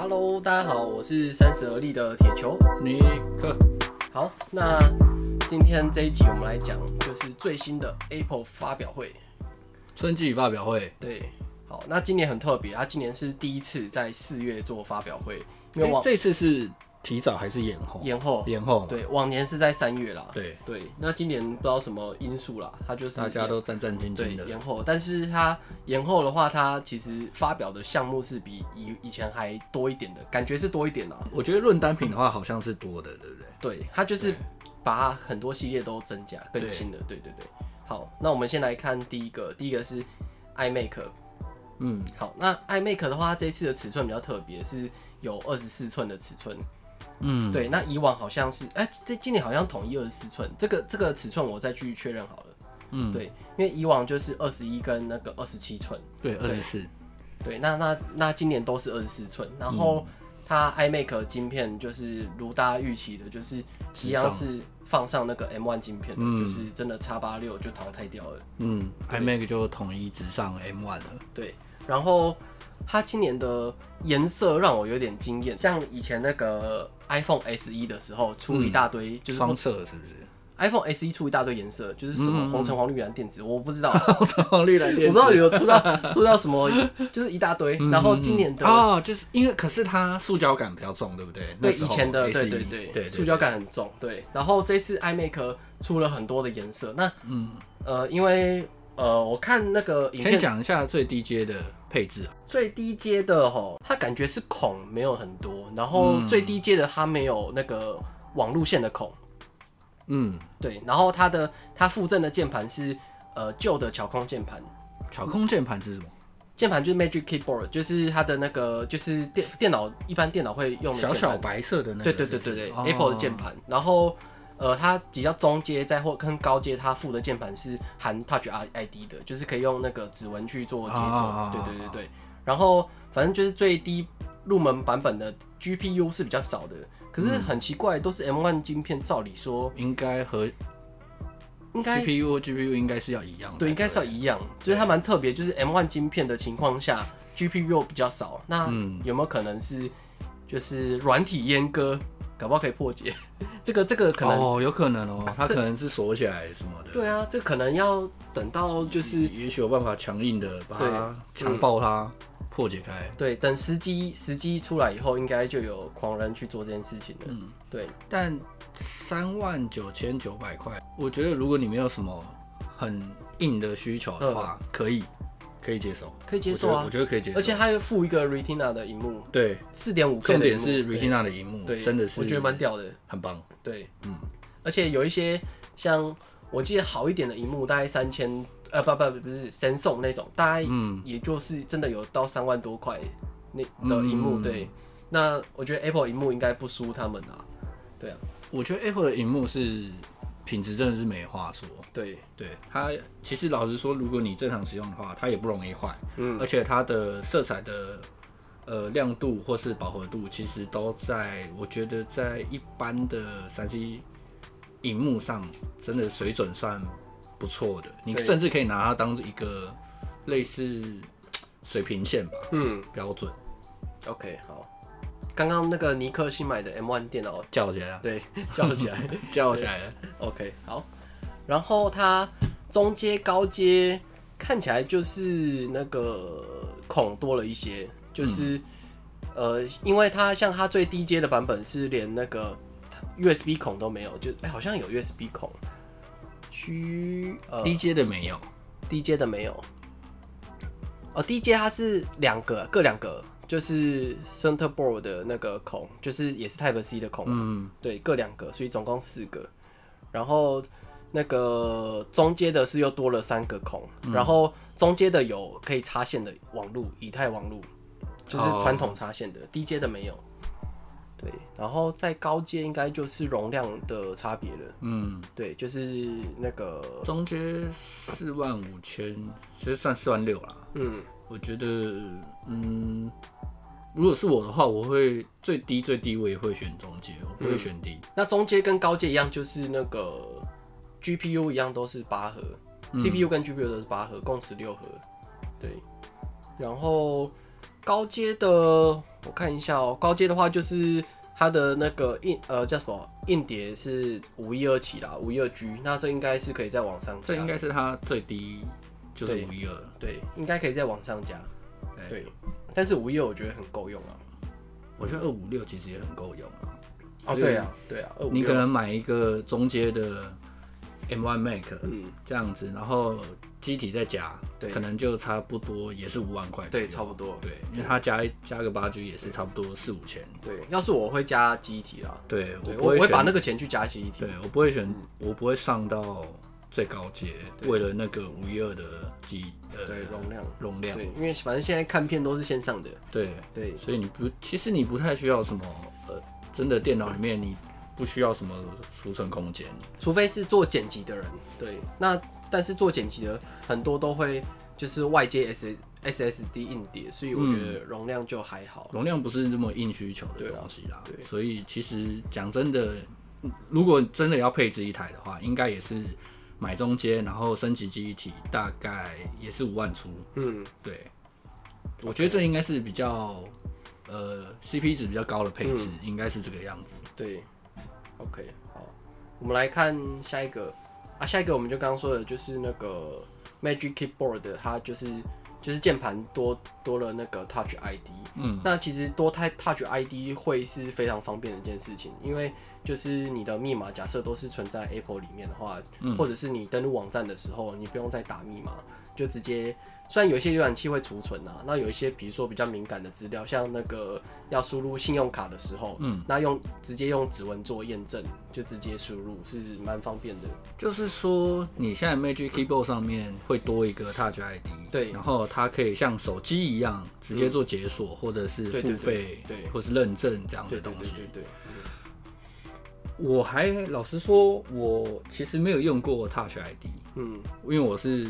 Hello，大家好，我是三十而立的铁球尼克。好，那今天这一集我们来讲就是最新的 Apple 发表会，春季发表会。对，好，那今年很特别，它今年是第一次在四月做发表会，因为这次是。提早还是延后？延后，延后。对，往年是在三月啦。对对，那今年不知道什么因素啦，它就是大家都战战兢兢的延后。但是它延后的话，它其实发表的项目是比以以前还多一点的，感觉是多一点啦。我觉得论单品的话，好像是多的，对不对？对，它就是把很多系列都增加更新了。对对对。好，那我们先来看第一个，第一个是 iMac。嗯，好，那 iMac 的话，它这一次的尺寸比较特别，是有二十四寸的尺寸。嗯，对，那以往好像是，哎、欸，这今年好像统一二十四寸，这个这个尺寸我再去确认好了。嗯，对，因为以往就是二十一跟那个二十七寸，对，二十四，对，那那那今年都是二十四寸，然后它 iMac 晶片就是如大家预期的，就是一样是放上那个 M1 晶片的，嗯、就是真的叉八六就淘汰掉了。嗯，iMac 就统一直上 M1 了。对，然后。它今年的颜色让我有点惊艳，像以前那个 iPhone SE 的时候出一大堆，就是双色是不是？iPhone SE 出一大堆颜色，就是什么红橙黄绿蓝靛紫，我不知道。红橙黄绿蓝靛紫，我不知道有出到 出到什么，就是一大堆。然后今年的哦，就是因为可是它塑胶感比较重，对不对？对，以前的对对对，塑胶感很重。对，然后这次 iMac 出了很多的颜色，那嗯呃，因为呃，我看那个影片，先讲一下最低阶的。配置。最低阶的吼，它感觉是孔没有很多，然后最低阶的它没有那个网路线的孔，嗯，对，然后它的它附赠的键盘是呃旧的巧空键盘，巧空键盘是什么？键盘就是 Magic Keyboard，就是它的那个就是电电脑一般电脑会用的小小白色的那个，对对对对对、哦、Apple 的键盘，然后。呃，它比较中阶，再或跟高阶，它附的键盘是含 Touch ID 的，就是可以用那个指纹去做解锁。啊、对对对对。然后反正就是最低入门版本的 GPU 是比较少的，可是很奇怪，都是 M one 晶片，照理说应该和应该 CPU 和 GPU 应该是要一样的。对，应该是要一样。就是它蛮特别，就是 M one 晶片的情况下，GPU 比较少。那有没有可能是就是软体阉割？搞不好可以破解，这个这个可能哦，有可能哦，它可能是锁起来什么的。对啊，这可能要等到就是，也许有办法强硬的把它强暴它破解开。对，等时机时机出来以后，应该就有狂人去做这件事情了。嗯，对。但三万九千九百块，我觉得如果你没有什么很硬的需求的话，可以。可以接受，可以接受啊，我觉得可以接受，而且它又附一个 Retina 的荧幕，对，四点五 K，重点是 Retina 的荧幕，对，真的是，我觉得蛮屌的，很棒，对，嗯，而且有一些像我记得好一点的荧幕，大概三千，呃，不不不，不是 Samsung 那种，大概嗯。也就是真的有到三万多块那的荧幕，对，那我觉得 Apple 荧幕应该不输他们啊，对啊，我觉得 Apple 的荧幕是。品质真的是没话说。对对，它其实老实说，如果你正常使用的话，它也不容易坏。嗯，而且它的色彩的呃亮度或是饱和度，其实都在我觉得在一般的三 C 荧幕上，真的水准算不错的。你甚至可以拿它当一个类似水平线吧。嗯，标准。OK，好。刚刚那个尼克新买的 M1 电脑叫起来了，对，叫起来，叫起来了。OK，好。然后它中阶、高阶看起来就是那个孔多了一些，就是、嗯、呃，因为它像它最低阶的版本是连那个 USB 孔都没有，就哎、欸、好像有 USB 孔，虚呃低阶的没有，低阶的没有。哦，低阶它是两个，各两个。就是 center board 的那个孔，就是也是 Type C 的孔，嗯，对，各两个，所以总共四个。然后那个中间的是又多了三个孔，嗯、然后中间的有可以插线的网路，以太网路，就是传统插线的。哦、低阶的没有。对，然后在高阶应该就是容量的差别了。嗯，对，就是那个中阶四万五千，其实算四万六啦。嗯，我觉得，嗯。如果是我的话，我会最低最低我也会选中阶，我不会选低。嗯、那中阶跟高阶一样，就是那个 GPU 一样都是八核、嗯、，CPU 跟 GPU 都是八核，共十六核。对。然后高阶的我看一下哦、喔，高阶的话就是它的那个硬呃叫什么硬碟是五一二起啦，五一二 G，那这应该是可以在网上加，这应该是它最低就是五一二，对，应该可以在往上加，对，但是五一二我觉得很够用啊，我觉得二五六其实也很够用啊，哦对啊对啊，你可能买一个中阶的 M1 Mac，嗯，这样子，然后。机体再加，对，可能就差不多也是五万块。对，差不多。对，因为它加加个八 G 也是差不多四五千。对，要是我会加机体啦。对，我我会把那个钱去加机体。对，我不会选，我不会上到最高阶，为了那个五一二的机呃容量容量。对，因为反正现在看片都是线上的。对对，所以你不，其实你不太需要什么呃，真的电脑里面你不需要什么储存空间，除非是做剪辑的人。对，那。但是做剪辑的很多都会就是外接 S S S D 硬碟，所以我觉得容量就还好，容量不是这么硬需求的东西啦。对，所以其实讲真的，如果真的要配置一台的话，应该也是买中阶，然后升级记忆体，大概也是五万出。嗯，对，我觉得这应该是比较呃 CP 值比较高的配置，应该是这个样子。对，OK，好，我们来看下一个。啊，下一个我们就刚刚说的，就是那个 Magic Keyboard，它就是就是键盘多多了那个 Touch ID。嗯，那其实多太 Touch ID 会是非常方便的一件事情，因为就是你的密码假设都是存在 Apple 里面的话，嗯、或者是你登录网站的时候，你不用再打密码，就直接。虽然有一些浏览器会储存啊，那有一些比如说比较敏感的资料，像那个要输入信用卡的时候，嗯，那用直接用指纹做验证，就直接输入是蛮方便的。就是说，你现在 Magic Keyboard 上面会多一个 Touch ID，对，然后它可以像手机一样直接做解锁，或者是付费，对，或是认证这样的东西。对对。我还老实说，我其实没有用过 Touch ID，嗯，因为我是。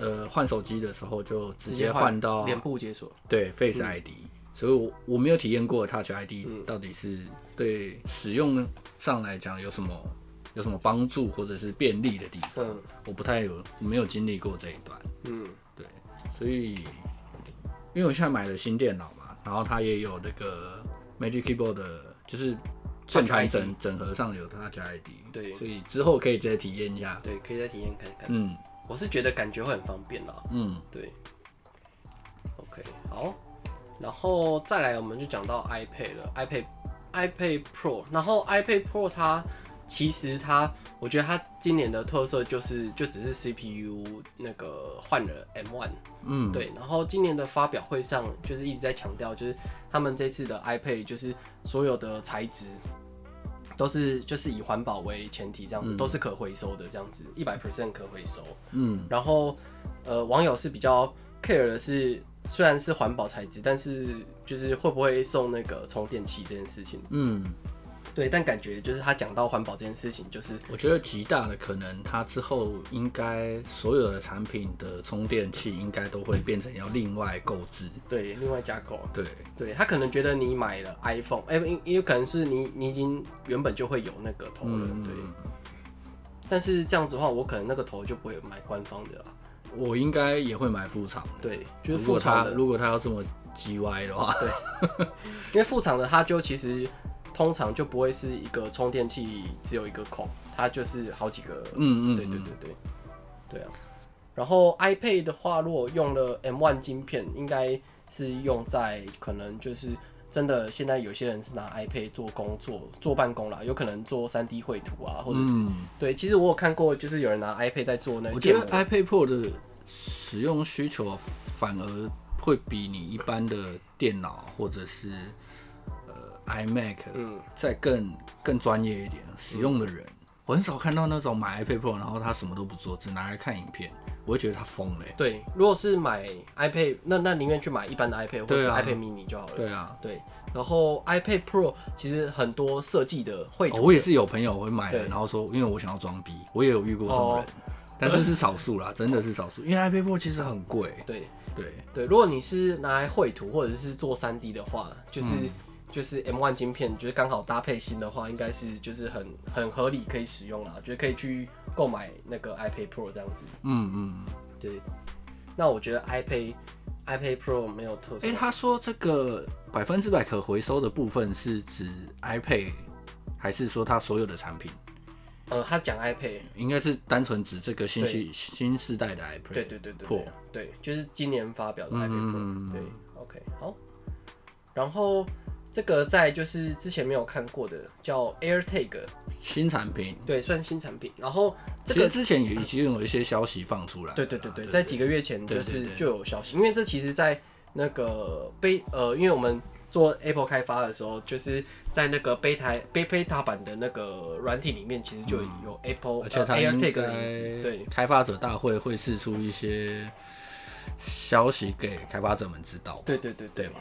呃，换手机的时候就直接换到脸部解锁，对 Face ID，嗯，所以我我没有体验过 Touch ID 到底是对使用上来讲有什么有什么帮助或者是便利的地方，嗯，我不太有没有经历过这一段，嗯，对，所以因为我现在买了新电脑嘛，然后它也有那个 Magic Keyboard 的，就是键盘整整合上有 Touch ID，对，所以之后可以再体验一下，对，可以再体验看看，嗯。我是觉得感觉会很方便啦，嗯，对，OK，好，然后再来我们就讲到 iPad 了，iPad iPad Pro，然后 iPad Pro 它其实它，我觉得它今年的特色就是就只是 CPU 那个换了 M1，嗯，对，然后今年的发表会上就是一直在强调，就是他们这次的 iPad 就是所有的材质。都是就是以环保为前提，这样子、嗯、都是可回收的，这样子一百 percent 可回收。嗯，然后呃，网友是比较 care 的是，虽然是环保材质，但是就是会不会送那个充电器这件事情。嗯。对，但感觉就是他讲到环保这件事情，就是我觉得极大的可能，他之后应该所有的产品的充电器应该都会变成要另外购置，对，另外加购。对，对他可能觉得你买了 iPhone，哎，也有可能是你你已经原本就会有那个头了，嗯、对。但是这样子的话，我可能那个头就不会买官方的了，我应该也会买副厂。对，就是副厂的。如果他要这么叽歪的话，对，因为副厂的他就其实。通常就不会是一个充电器只有一个孔，它就是好几个。嗯嗯，对对对对，对啊。然后 iPad 的话，如果用了 M1 晶片，应该是用在可能就是真的，现在有些人是拿 iPad 做工作、做办公啦，有可能做 3D 绘图啊，或者是、嗯、对。其实我有看过，就是有人拿 iPad 在做那个。我觉得 iPad Pro 的使用需求反而会比你一般的电脑或者是。iMac，嗯，再更更专业一点，使用的人，嗯、我很少看到那种买 iPad Pro，然后他什么都不做，只拿来看影片，我会觉得他疯了。对，如果是买 iPad，那那宁愿去买一般的 iPad 或者是 iPad mini 就好了。对啊，对。然后 iPad Pro 其实很多设计的绘图我也是有朋友会买的，然后说因为我想要装逼，我也有遇过这种人，哦、但是是少数啦，真的是少数，因为 iPad Pro 其实很贵。对对对，如果你是拿来绘图或者是做 3D 的话，就是。嗯就是 M1 晶片，就是刚好搭配新的话，应该是就是很很合理可以使用啦，觉得可以去购买那个 iPad Pro 这样子。嗯嗯，对。那我觉得 iPad iPad Pro 没有特色。哎、欸，他说这个百分之百可回收的部分是指 iPad，还是说他所有的产品？呃，他讲 iPad，应该是单纯指这个新系新世代的 iPad。对对对对，Pro，对，就是今年发表的 iPad Pro。嗯、对，OK，好。然后这个在就是之前没有看过的叫 AirTag 新产品，对，算新产品。然后这个之前也已经有一些消息放出来。对对对对，在几个月前就是就有消息，因为这其实，在那个被呃，因为我们。做 Apple 开发的时候，就是在那个备胎、备备塔版的那个软体里面，其实就有 Apple、嗯、而且它 AirTag。对，开发者大会会释出一些消息给开发者们知道。对对对对，对嘛？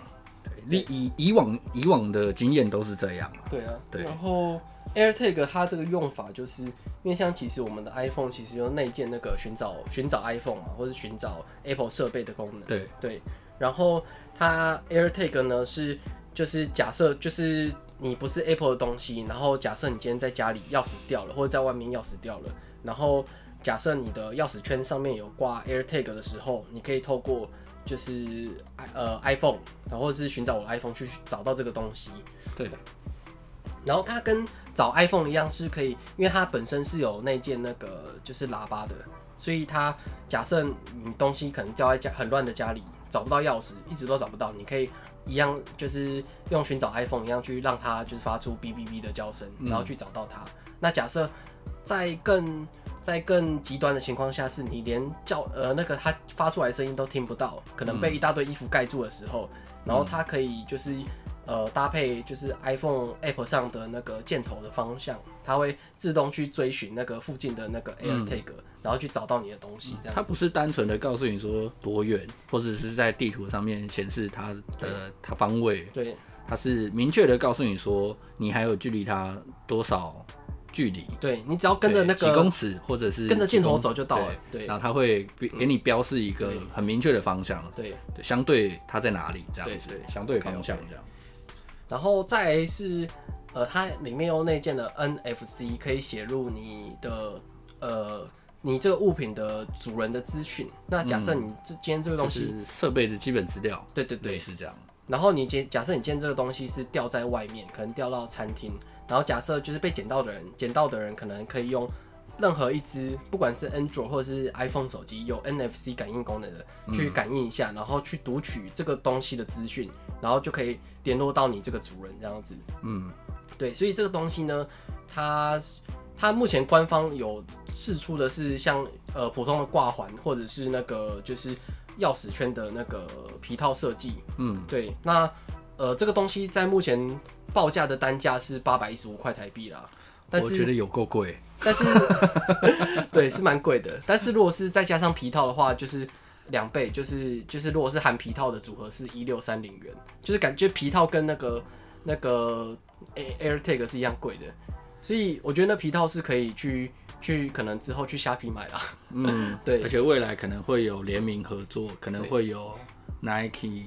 对，以以往以往的经验都是这样嘛。对啊，对。然后 AirTag 它这个用法，就是因为像其实我们的 iPhone 其实有内建那个寻找寻找 iPhone 嘛，或是寻找 Apple 设备的功能。对对，然后。它 AirTag 呢是就是假设就是你不是 Apple 的东西，然后假设你今天在家里钥匙掉了，或者在外面钥匙掉了，然后假设你的钥匙圈上面有挂 AirTag 的时候，你可以透过就是呃 iPhone，然后是寻找我的 iPhone 去找到这个东西。对。然后它跟找 iPhone 一样是可以，因为它本身是有那件那个就是喇叭的，所以它假设你东西可能掉在家很乱的家里。找不到钥匙，一直都找不到。你可以一样，就是用寻找 iPhone 一样去让它就是发出哔哔哔的叫声，然后去找到它。嗯、那假设在更在更极端的情况下，是你连叫呃那个它发出来的声音都听不到，可能被一大堆衣服盖住的时候，嗯、然后它可以就是。呃，搭配就是 iPhone App 上的那个箭头的方向，它会自动去追寻那个附近的那个 AirTag，嗯、然后去找到你的东西。这样，它不是单纯的告诉你说多远，或者是在地图上面显示它的它方位。对，它是明确的告诉你说你还有距离它多少距离。对，你只要跟着那个几公尺，或者是跟着箭头走就到了。对，对然后它会给你标示一个很明确的方向。对，对，相对它在哪里这样子，相对方向这样。然后再来是，呃，它里面有内建的 NFC，可以写入你的呃你这个物品的主人的资讯。那假设你这今天这个东西设备的基本资料，对对对，是这样。然后你假假设你今天这个东西是掉在外面，可能掉到餐厅，然后假设就是被捡到的人，捡到的人可能可以用。任何一只，不管是 Android 或者是 iPhone 手机有 NFC 感应功能的，去感应一下，然后去读取这个东西的资讯，然后就可以联络到你这个主人这样子。嗯，对，所以这个东西呢，它它目前官方有试出的是像呃普通的挂环，或者是那个就是钥匙圈的那个皮套设计。嗯，对，那呃这个东西在目前报价的单价是八百一十五块台币啦。但是我觉得有够贵，但是 对是蛮贵的。但是如果是再加上皮套的话，就是两倍，就是就是如果是含皮套的组合是一六三零元，就是感觉皮套跟那个那个 AirTag 是一样贵的。所以我觉得那皮套是可以去去可能之后去虾皮买啦。嗯，对，而且未来可能会有联名合作，可能会有 Nike。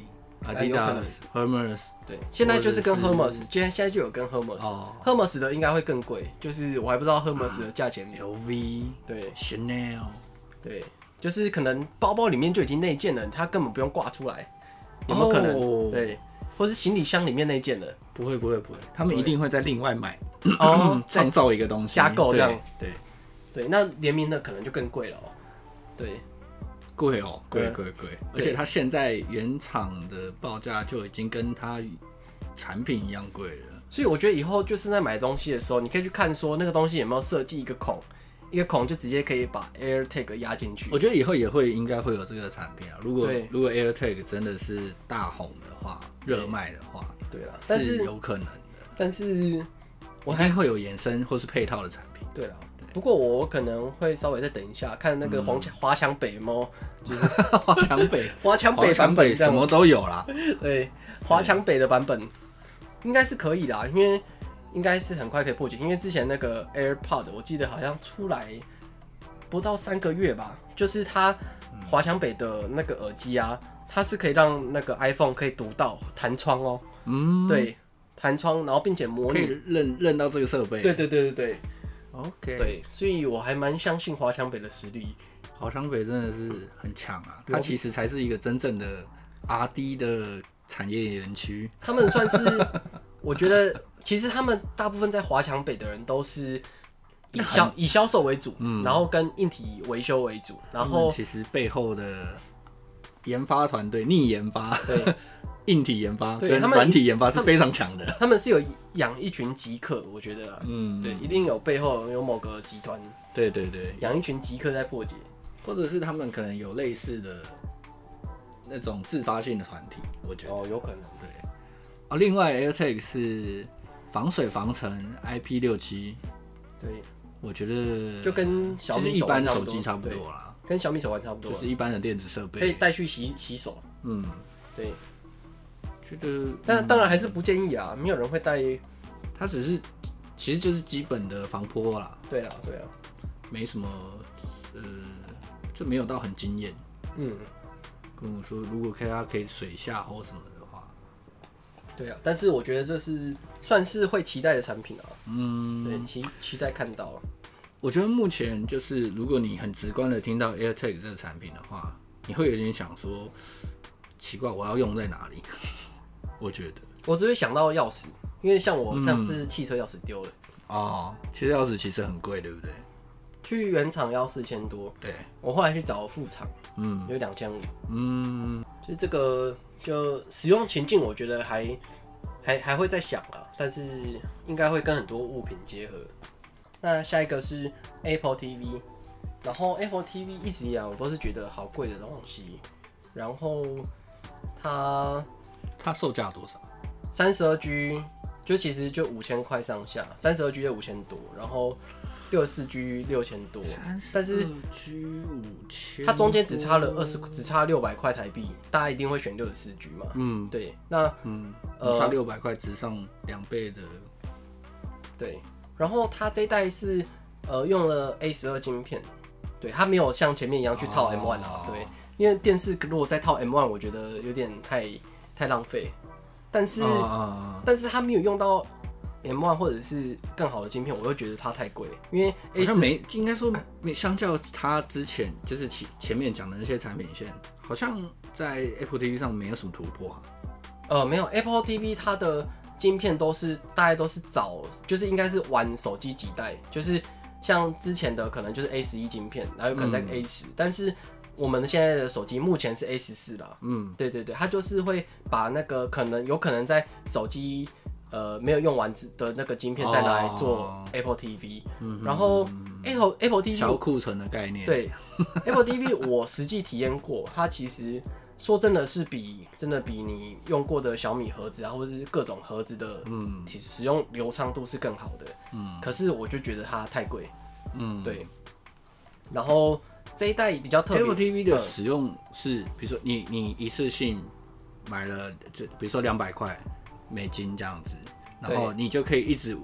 Adidas、Hermes，对，现在就是跟 Hermes，现在现在就有跟 Hermes，Hermes 的应该会更贵，就是我还不知道 Hermes 的价钱。LV，对，Chanel，对，就是可能包包里面就已经内件了，它根本不用挂出来，有没有可能？对，或是行李箱里面内件的？不会不会不会，他们一定会再另外买，哦，创造一个东西。加购这样，对对，那联名的可能就更贵了哦，对。贵哦，贵贵贵！而且它现在原厂的报价就已经跟它产品一样贵了。所以我觉得以后就是在买东西的时候，你可以去看说那个东西有没有设计一个孔，一个孔就直接可以把 AirTag 压进去。我觉得以后也会应该会有这个产品啊。如果如果 AirTag 真的是大红的话，热卖的话，对了，但是有可能的。但是我还会有衍生或是配套的产品。对了。不过我可能会稍微再等一下，看那个黄华强北猫，就是 华强北华强北版本什么都有啦。对，华强北的版本应该是可以啦，因为应该是很快可以破解。因为之前那个 AirPod 我记得好像出来不到三个月吧，就是它华强北的那个耳机啊，它是可以让那个 iPhone 可以读到弹窗哦。嗯，对，弹窗，然后并且模拟认认到这个设备。对对对对对。OK，对，所以我还蛮相信华强北的实力。华强北真的是很强啊，他其实才是一个真正的 R&D 的产业园区，他们算是，我觉得其实他们大部分在华强北的人都是以销以销售为主，嗯，然后跟硬体维修为主，然后其实背后的研发团队逆研发，对，硬体研发跟软体研发是非常强的。他，他们是有养一群极客，我觉得，嗯，对，一定有背后有某个集团，对对对，养一群极客在破解，或者是他们可能有类似的。那种自发性的团体，我觉得。哦，有可能。对。啊，另外 AirTag 是防水防尘 IP 六七，对，我觉得就跟小米一般手机差不多啦，跟小米手环差不多，就是一般的电子设备，可以带去洗洗手。嗯，对。觉得，但当然还是不建议啊，没有人会带。它只是，其实就是基本的防泼啦。对啊，对啊，没什么，呃，就没有到很惊艳。嗯。跟我说，如果可以，它可以水下或什么的话，对啊，但是我觉得这是算是会期待的产品啊。嗯，对，期期待看到。我觉得目前就是，如果你很直观的听到 AirTag 这个产品的话，你会有点想说，奇怪，我要用在哪里？我觉得，我只会想到钥匙，因为像我上次汽车钥匙丢了。嗯、哦，汽车钥匙其实很贵，对不对？去原厂要四千多，对，我后来去找副厂，嗯，有两千五，嗯，就这个就使用情境，我觉得还还还会再想啊，但是应该会跟很多物品结合。那下一个是 Apple TV，然后 Apple TV 一直以来我都是觉得好贵的东西，然后它它售价多少？三十二 G 就其实就五千块上下，三十二 G 就五千多，然后。六十四 G 六千多，但是 G 五千，它中间只差了二十，只差六百块台币，大家一定会选六十四 G 嘛？嗯，对。那嗯，差六百块值上两倍的，对。然后它这一代是呃用了 A 十二晶片，对，它没有像前面一样去套 M one 啊，对，因为电视如果再套 M one，我觉得有点太太浪费。但是但是他没有用到。M1 或者是更好的晶片，我又觉得它太贵，因为 A 它没应该说没相较它之前就是前前面讲的那些产品线，好像在 Apple TV 上没有什么突破啊。呃，没有 Apple TV 它的晶片都是大概都是早，就是应该是玩手机几代，就是像之前的可能就是 A 十一晶片，然后有可能在 A 十、嗯，但是我们现在的手机目前是 A 十四啦。嗯，对对对，它就是会把那个可能有可能在手机。呃，没有用完的那个晶片再拿来做 Apple TV，、哦、然后 Apple Apple TV 小库存的概念。对，Apple TV 我实际体验过，它其实说真的是比真的比你用过的小米盒子啊，或者是各种盒子的，嗯，使用流畅度是更好的。嗯，可是我就觉得它太贵。嗯，对。然后这一代比较特别，Apple TV 的使用是，比如说你你一次性买了，这比如说两百块。美金这样子，然后你就可以一直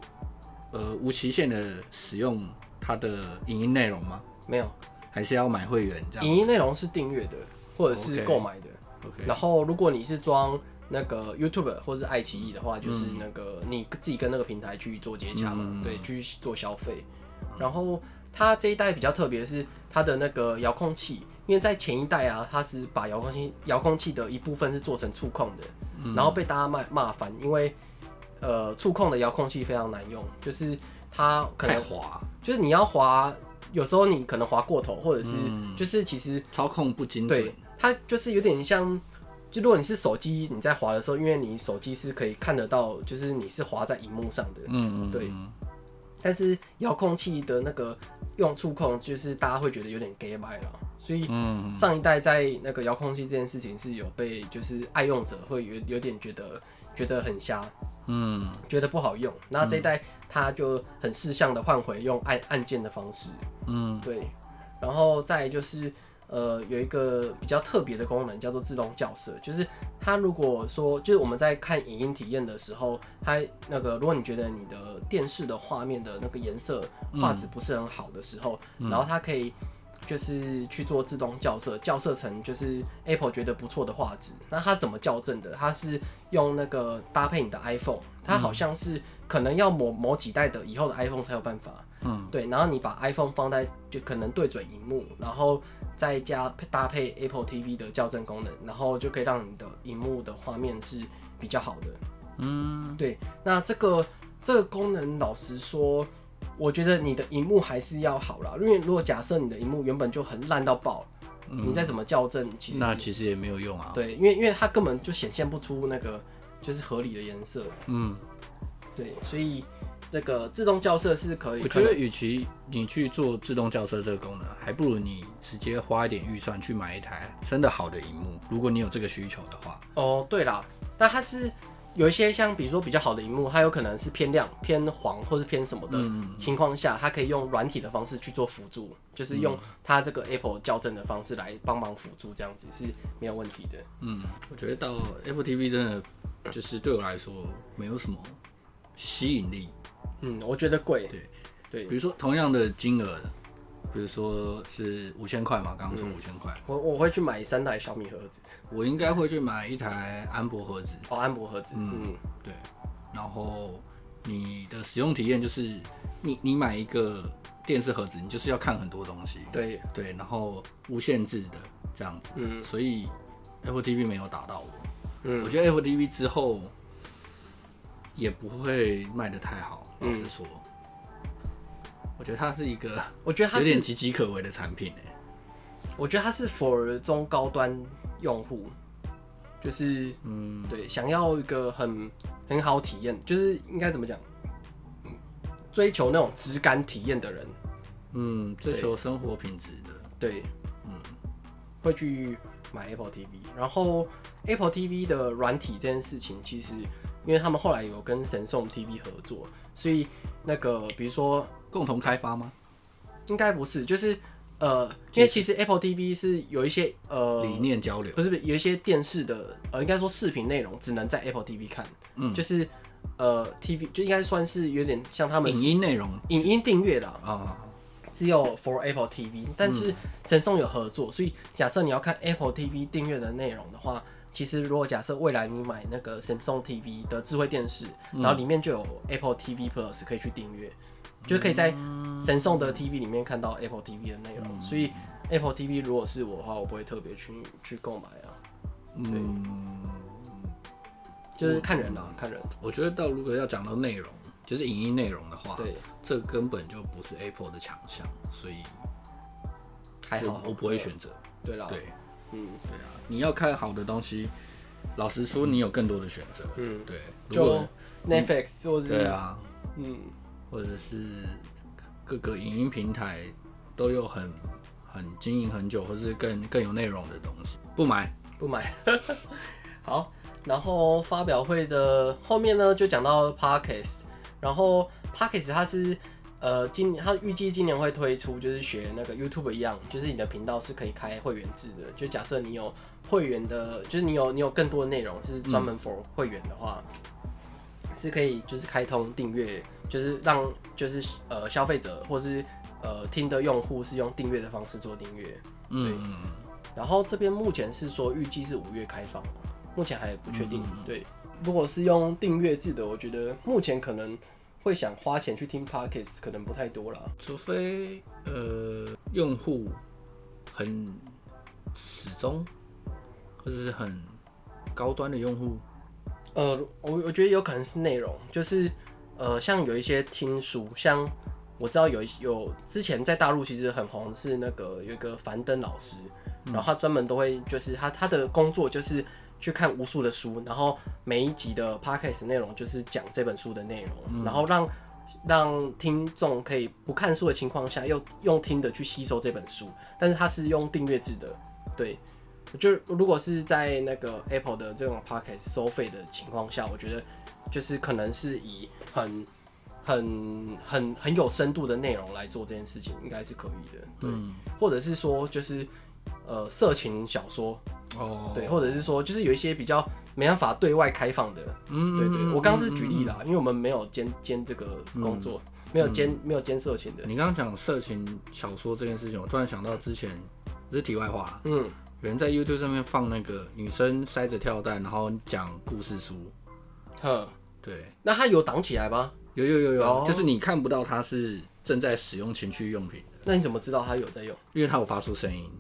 呃无期限的使用它的影音内容吗？没有，还是要买会员这样。影音内容是订阅的，或者是购买的。OK。然后如果你是装那个 YouTube 或者是爱奇艺的话，就是那个你自己跟那个平台去做接洽嘛，嗯、对，去做消费。然后它这一代比较特别是它的那个遥控器，因为在前一代啊，它是把遥控器遥控器的一部分是做成触控的。然后被大家骂骂翻，因为呃触控的遥控器非常难用，就是它可能滑，就是你要滑，有时候你可能滑过头，或者是就是其实操控不精准，对，它就是有点像，就如果你是手机你在滑的时候，因为你手机是可以看得到，就是你是滑在荧幕上的，嗯嗯，对。但是遥控器的那个用触控，就是大家会觉得有点 gay 白了，所以上一代在那个遥控器这件事情是有被就是爱用者会有有点觉得觉得很瞎，嗯，觉得不好用。那这一代它就很适向的换回用按按键的方式，嗯，对，然后再就是。呃，有一个比较特别的功能叫做自动校色，就是它如果说，就是我们在看影音体验的时候，它那个如果你觉得你的电视的画面的那个颜色画质不是很好的时候，嗯、然后它可以就是去做自动校色，校色成就是 Apple 觉得不错的画质。那它怎么校正的？它是用那个搭配你的 iPhone，它好像是可能要某某几代的以后的 iPhone 才有办法。嗯，对，然后你把 iPhone 放在就可能对准荧幕，然后。再加搭配 Apple TV 的校正功能，然后就可以让你的荧幕的画面是比较好的。嗯，对。那这个这个功能，老实说，我觉得你的荧幕还是要好啦，因为如果假设你的荧幕原本就很烂到爆，嗯、你再怎么校正，其实那其实也没有用啊。对，因为因为它根本就显现不出那个就是合理的颜色。嗯，对，所以。这个自动校色是可以。我觉得，与其你去做自动校色这个功能，还不如你直接花一点预算去买一台真的好的荧幕。如果你有这个需求的话。哦，对啦，那它是有一些像比如说比较好的荧幕，它有可能是偏亮、偏黄或是偏什么的情况下，它可以用软体的方式去做辅助，就是用它这个 Apple 校正的方式来帮忙辅助，这样子是没有问题的。嗯，我觉得到 Apple TV 真的就是对我来说没有什么吸引力。嗯，我觉得贵。对，对，比如说同样的金额，比如说是五千块嘛，刚刚说五千块，我我会去买三台小米盒子，我应该会去买一台安博盒子。哦，安博盒子，嗯，嗯对。然后你的使用体验就是，你你买一个电视盒子，你就是要看很多东西。对对，然后无限制的这样子，嗯，所以 Apple TV 没有打到我。嗯，我觉得 Apple TV 之后也不会卖的太好。老实说，嗯、我觉得它是一个，我觉得它有点岌岌可危的产品我觉得它是 for 中高端用户，就是嗯，对，想要一个很很好体验，就是应该怎么讲，追求那种质感体验的人，嗯，追求生活品质的，对，嗯，会去买 Apple TV，然后 Apple TV 的软体这件事情，其实因为他们后来有跟神送 TV 合作。所以那个，比如说共同开发吗？应该不是，就是呃，因为其实 Apple TV 是有一些呃理念交流，不是不是，有一些电视的呃，应该说视频内容只能在 Apple TV 看，嗯，就是呃 TV 就应该算是有点像他们影音内容，影音订阅的啊，只有 for Apple TV，但是神送有合作，所以假设你要看 Apple TV 订阅的内容的话。其实，如果假设未来你买那个 Samsung TV 的智慧电视，然后里面就有 Apple TV Plus 可以去订阅，就可以在 Samsung 的 TV 里面看到 Apple TV 的内容。所以 Apple TV 如果是我的话，我不会特别去去购买啊。对，就是看人啊，看人。我觉得到如果要讲到内容，就是影音内容的话，对，这根本就不是 Apple 的强项，所以还好，我不会选择。对了，对。嗯，对啊，你要看好的东西，老实说，你有更多的选择。嗯，对，就 Netflix 或者对啊，嗯，或者是各个影音平台都有很很经营很久，或是更更有内容的东西，不买不买。好，然后发表会的后面呢，就讲到 Podcast，然后 Podcast 它是。呃，今年他预计今年会推出，就是学那个 YouTube 一样，就是你的频道是可以开会员制的。就假设你有会员的，就是你有你有更多的内容是专门 for 会员的话，嗯、是可以就是开通订阅，就是让就是呃消费者或是呃听的用户是用订阅的方式做订阅。嗯，然后这边目前是说预计是五月开放，目前还不确定。嗯、对，如果是用订阅制的，我觉得目前可能。会想花钱去听 Podcast 可能不太多了，除非呃用户很始终，或者是很高端的用户。呃，我我觉得有可能是内容，就是呃像有一些听书，像我知道有有之前在大陆其实很红是那个有一个樊登老师，然后他专门都会就是他他的工作就是。去看无数的书，然后每一集的 podcast 内容就是讲这本书的内容，嗯、然后让让听众可以不看书的情况下，又用听的去吸收这本书。但是它是用订阅制的，对，就如果是在那个 Apple 的这种 podcast 收费的情况下，我觉得就是可能是以很很很很有深度的内容来做这件事情，应该是可以的，对，嗯、或者是说就是。呃，色情小说哦，oh. 对，或者是说，就是有一些比较没办法对外开放的，嗯，对，对对，我刚刚是举例啦，因为我们没有兼兼这个工作，嗯、没有兼、嗯、没有兼色情的。你刚刚讲色情小说这件事情，我突然想到之前，这是题外话，嗯，有人在 YouTube 上面放那个女生塞着跳蛋，然后讲故事书，哼，对，那他有挡起来吗？有有有有，oh. 就是你看不到他是正在使用情趣用品的。那你怎么知道他有在用？因为他有发出声音。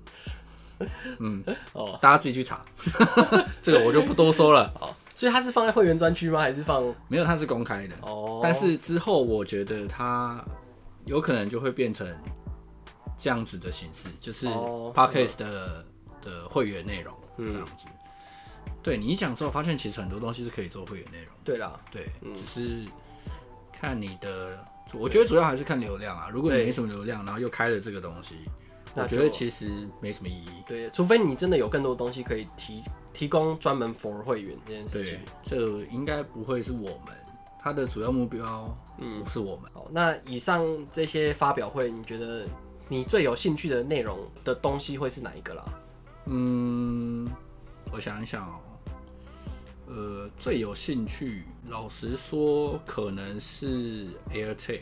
嗯，哦，大家自己去查，这个我就不多说了。好，所以它是放在会员专区吗？还是放？没有，它是公开的。哦，但是之后我觉得它有可能就会变成这样子的形式，就是 Podcast 的、嗯、的会员内容这样子。嗯、对你一讲之后，发现其实很多东西是可以做会员内容。对啦，对，嗯、只是看你的，我觉得主要还是看流量啊。如果你没什么流量，然后又开了这个东西。我觉得其实没什么意义。对，除非你真的有更多东西可以提提供专门 for 会员这件事情。对，这应该不会是我们，它的主要目标，嗯，不是我们。好，那以上这些发表会，你觉得你最有兴趣的内容的东西会是哪一个啦？嗯，我想一想哦，呃，最有兴趣，老实说，可能是 AirTag。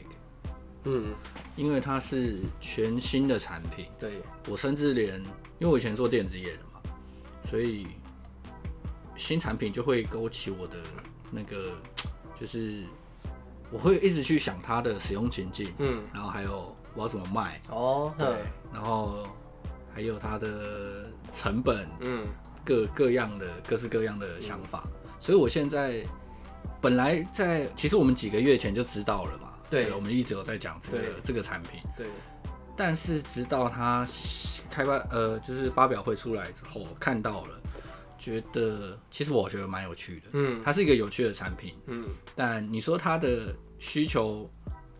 嗯，因为它是全新的产品，对，我甚至连，因为我以前做电子业的嘛，所以新产品就会勾起我的那个，就是我会一直去想它的使用情境，嗯，然后还有我要怎么卖，哦，对，然后还有它的成本，嗯，各各样的各式各样的想法，嗯，所以我现在本来在，其实我们几个月前就知道了嘛。对，我们一直有在讲这个这个产品。对，但是直到它开发呃，就是发表会出来之后，看到了，觉得其实我觉得蛮有趣的。嗯，它是一个有趣的产品。嗯，但你说它的需求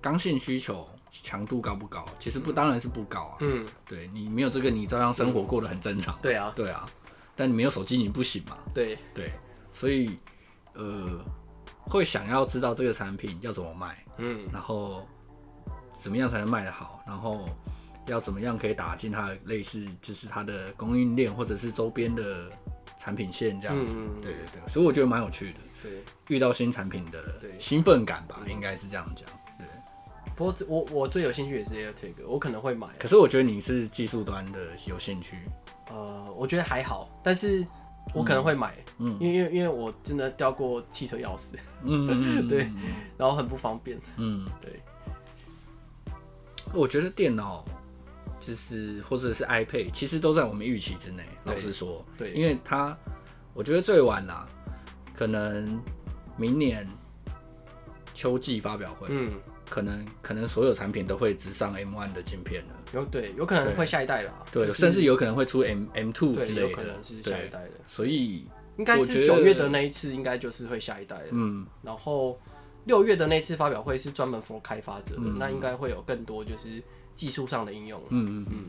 刚性需求强度高不高？其实不，当然是不高啊。嗯，对你没有这个，你照样生活过得很正常。对啊，对啊，但你没有手机，你不行嘛。对对，所以呃。会想要知道这个产品要怎么卖，嗯，然后怎么样才能卖得好，然后要怎么样可以打进它的类似就是它的供应链或者是周边的产品线这样子，嗯、对对对，所以我觉得蛮有趣的，对，遇到新产品的兴奋感吧，应该是这样讲，对。不过我我最有兴趣也是 AirTag，我可能会买，可是我觉得你是技术端的有兴趣，呃，我觉得还好，但是。我可能会买，嗯，因为因为因为我真的掉过汽车钥匙，嗯，对，然后很不方便，嗯，对。我觉得电脑就是或者是 iPad，其实都在我们预期之内。老实说，对，因为它，我觉得最晚啦，可能明年秋季发表会，嗯。可能可能所有产品都会直上 M1 的晶片了，有对，有可能会下一代了，对，甚至有可能会出 M M2 之类的，有可能是下一代的，所以应该是九月的那一次，应该就是会下一代的，嗯，然后六月的那次发表会是专门 for 开发者的，那应该会有更多就是技术上的应用，嗯嗯嗯，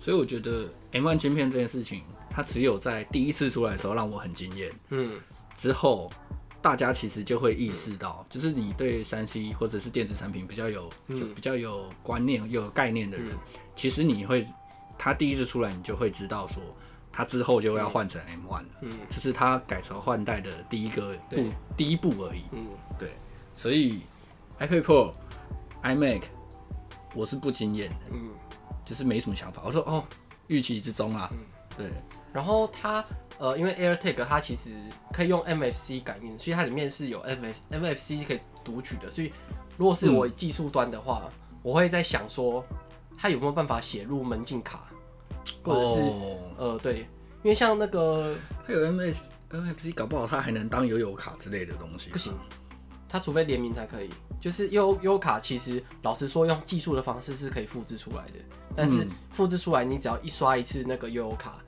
所以我觉得 M1 晶片这件事情，它只有在第一次出来的时候让我很惊艳，嗯，之后。大家其实就会意识到，就是你对三 C 或者是电子产品比较有，就比较有观念、又有概念的人，其实你会，他第一次出来，你就会知道说，他之后就要换成 M One 了，嗯，这是他改朝换代的第一个步，第一步而已，嗯，对，所以 iPad Pro、iMac，我是不惊艳的，嗯，就是没什么想法，我说哦，预期之中啊，对，然后他。呃，因为 AirTag 它其实可以用 MFC 感应，所以它里面是有 MF MFC 可以读取的。所以如果是我技术端的话，嗯、我会在想说，它有没有办法写入门禁卡，或者是、哦、呃对，因为像那个它有 MF MFC，搞不好它还能当悠游卡之类的东西。不行，它除非联名才可以。就是悠悠卡其实老实说，用技术的方式是可以复制出来的，但是复制出来你只要一刷一次那个悠游卡，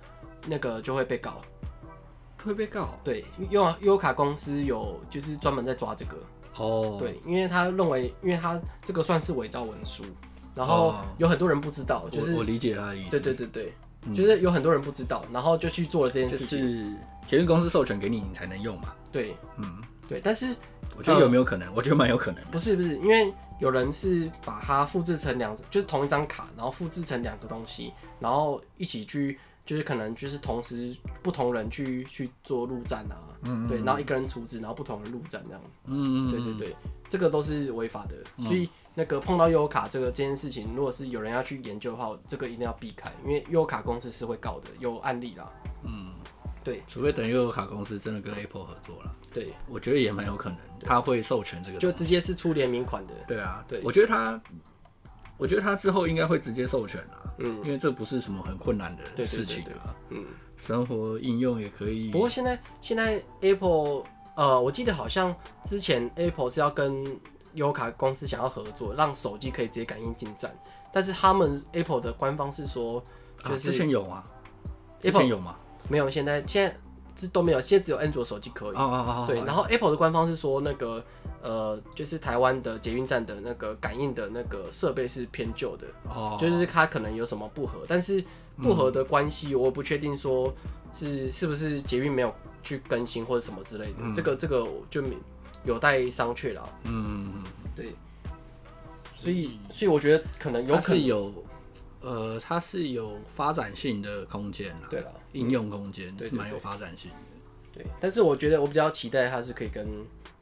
那个就会被告。会被告？对，悠游卡公司有就是专门在抓这个哦。Oh. 对，因为他认为，因为他这个算是伪造文书，然后有很多人不知道，就是我，我理解他的意思。对对对对，嗯、就是有很多人不知道，然后就去做了这件事情。是捷运公司授权给你，你才能用嘛？对，嗯，对。但是我觉得有没有可能？呃、我觉得蛮有可能。不是不是，因为有人是把它复制成两，就是同一张卡，然后复制成两个东西，然后一起去。就是可能就是同时不同人去去做录站啊，嗯，嗯，对，然后一个人处置，然后不同人录站这样，嗯，嗯，对对对，这个都是违法的，嗯、所以那个碰到优卡这个这件事情，如果是有人要去研究的话，这个一定要避开，因为优卡公司是会告的，有案例啦，嗯，对，除非等悠游卡公司真的跟 Apple 合作了，对，我觉得也蛮有可能，他会授权这个，就直接是出联名款的，对啊，对，我觉得他。我觉得他之后应该会直接授权啊，嗯，因为这不是什么很困难的事情啊，嗯，生活应用也可以。不过现在现在 Apple，呃，我记得好像之前 Apple 是要跟优卡公司想要合作，让手机可以直接感应进站，但是他们 Apple 的官方是说，就是、啊、之前有吗？Apple 有吗？没有，现在现在这都没有，现在只有安卓手机可以。哦哦哦。对，然后 Apple 的官方是说那个。呃，就是台湾的捷运站的那个感应的那个设备是偏旧的，oh. 就是它可能有什么不合，但是不合的关系我不确定说是是不是捷运没有去更新或者什么之类的，嗯、这个这个就有待商榷了。嗯，对，所以所以我觉得可能有可能有，呃，它是有发展性的空间啦，对了，应用空间是蛮有发展性的。对，但是我觉得我比较期待它是可以跟。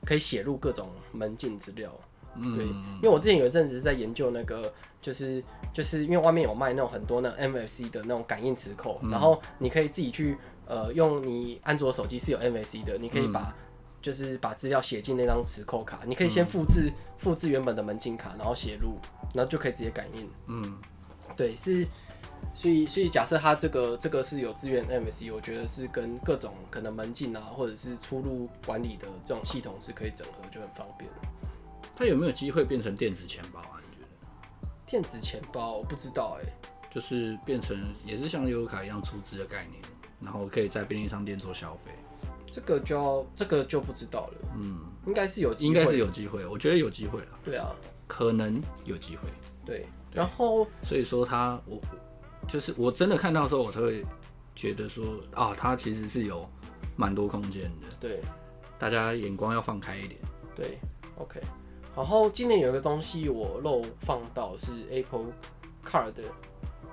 可以写入各种门禁资料，对，因为我之前有一阵子是在研究那个，就是就是因为外面有卖那种很多那 MFC 的那种感应磁扣，然后你可以自己去呃用你安卓手机是有 MFC 的，你可以把就是把资料写进那张磁扣卡，你可以先复制复制原本的门禁卡，然后写入，然后就可以直接感应，嗯，对，是。所以，所以假设它这个这个是有资源 MSC，我觉得是跟各种可能门禁啊，或者是出入管理的这种系统是可以整合，就很方便。它有没有机会变成电子钱包啊？你觉得？电子钱包我不知道哎、欸，就是变成也是像悠游卡一样出资的概念，然后可以在便利商店做消费。这个就要这个就不知道了。嗯，应该是有机会，应该是有机会，我觉得有机会啊。对啊，可能有机会。对，然后所以说它我。就是我真的看到的时候，我才会觉得说啊，它其实是有蛮多空间的。对，大家眼光要放开一点。对，OK。然后今年有一个东西我漏放到是 Apple Card，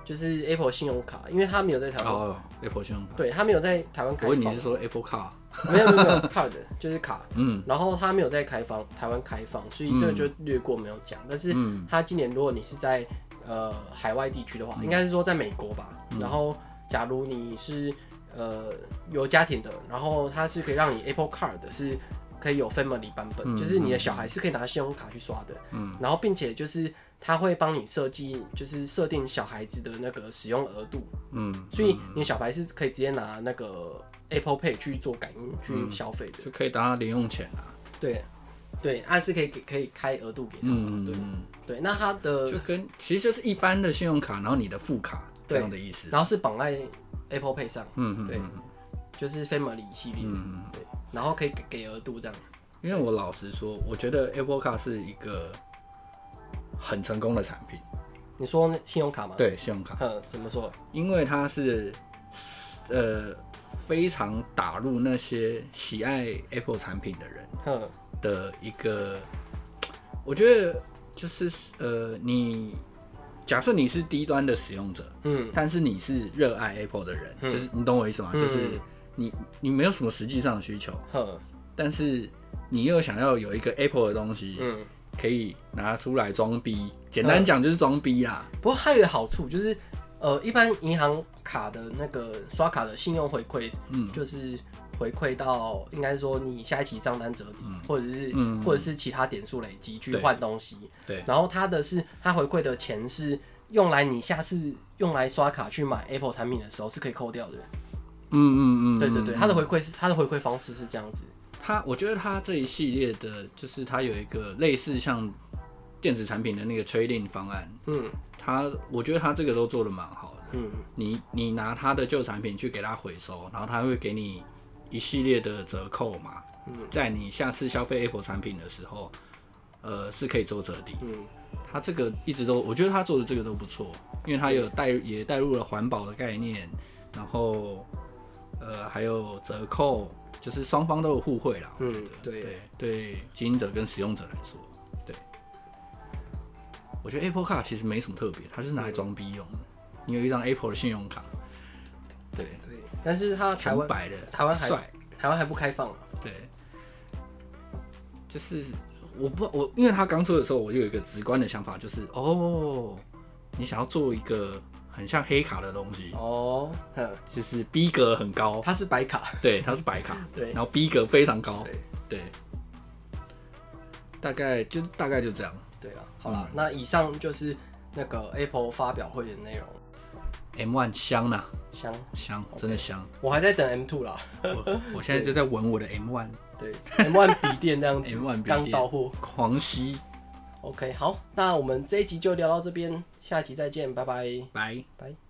就是 Apple 信用卡，因为它没有在台湾。哦，Apple 信用卡。对，它没有在台湾开放。我以为你是说 Apple Card？没有没有没有，Card 就是卡。嗯。然后它没有在开放台湾开放，所以这个就略过没有讲。但是它今年如果你是在呃，海外地区的话，嗯、应该是说在美国吧。嗯、然后，假如你是呃有家庭的，然后它是可以让你 Apple Card 是可以有 Family 版本，嗯、就是你的小孩是可以拿信用卡去刷的。嗯。然后，并且就是它会帮你设计，就是设定小孩子的那个使用额度。嗯。所以你小白是可以直接拿那个 Apple Pay 去做感应去消费的，就可以当他零用钱啊。对。对，还是可以给可以开额度给他。嗯对对，那他的就跟其实就是一般的信用卡，然后你的副卡这样的意思。然后是绑在 Apple Pay 上。嗯嗯。对，就是 Family 系列。嗯对，然后可以给给额度这样。因为我老实说，我觉得 Apple Card 是一个很成功的产品。你说信用卡吗？对，信用卡。嗯，怎么说？因为它是呃非常打入那些喜爱 Apple 产品的人。嗯。的一个，我觉得就是呃，你假设你是低端的使用者，嗯，但是你是热爱 Apple 的人，嗯、就是你懂我意思吗？嗯、就是你你没有什么实际上的需求，嗯、但是你又想要有一个 Apple 的东西，嗯，可以拿出来装逼，简单讲就是装逼啦。不过它有个好处就是，呃，一般银行卡的那个刷卡的信用回馈，嗯，就是。回馈到应该说你下一期账单折抵，嗯、或者是、嗯、或者是其他点数累积去换东西。对，然后它的是它回馈的钱是用来你下次用来刷卡去买 Apple 产品的时候是可以扣掉的。嗯嗯嗯，对对对，它的回馈是它的回馈方式是这样子。它我觉得他这一系列的就是他有一个类似像电子产品的那个 trading 方案。嗯，他我觉得他这个都做的蛮好的。嗯，你你拿他的旧产品去给他回收，然后他会给你。一系列的折扣嘛，嗯在你下次消费 Apple 产品的时候，呃，是可以做折抵。嗯，他这个一直都，我觉得他做的这个都不错，因为他有带也带入了环保的概念，然后呃还有折扣，就是双方都有互惠啦。嗯，对对对，经营者跟使用者来说，对。我觉得 Apple Card 其实没什么特别，它就是拿来装逼用的。你有一张 Apple 的信用卡，对对。但是它台湾白的台湾还台湾还不开放啊？对，就是我不我，因为他刚说的时候，我就有一个直观的想法，就是哦，你想要做一个很像黑卡的东西哦哼。就是逼格很高它是白卡对它是白卡 对然后逼格非常高对对大概就大概就这样对了好了那以上就是那个 apple 发表会的内容 m one 香呐香香真的香我还在等 m two 啦我我现在就在闻我的 m one 对 m one 笔电这样子 m one 刚到货狂吸 OK，好，那我们这一集就聊到这边，下集再见，拜拜，拜拜。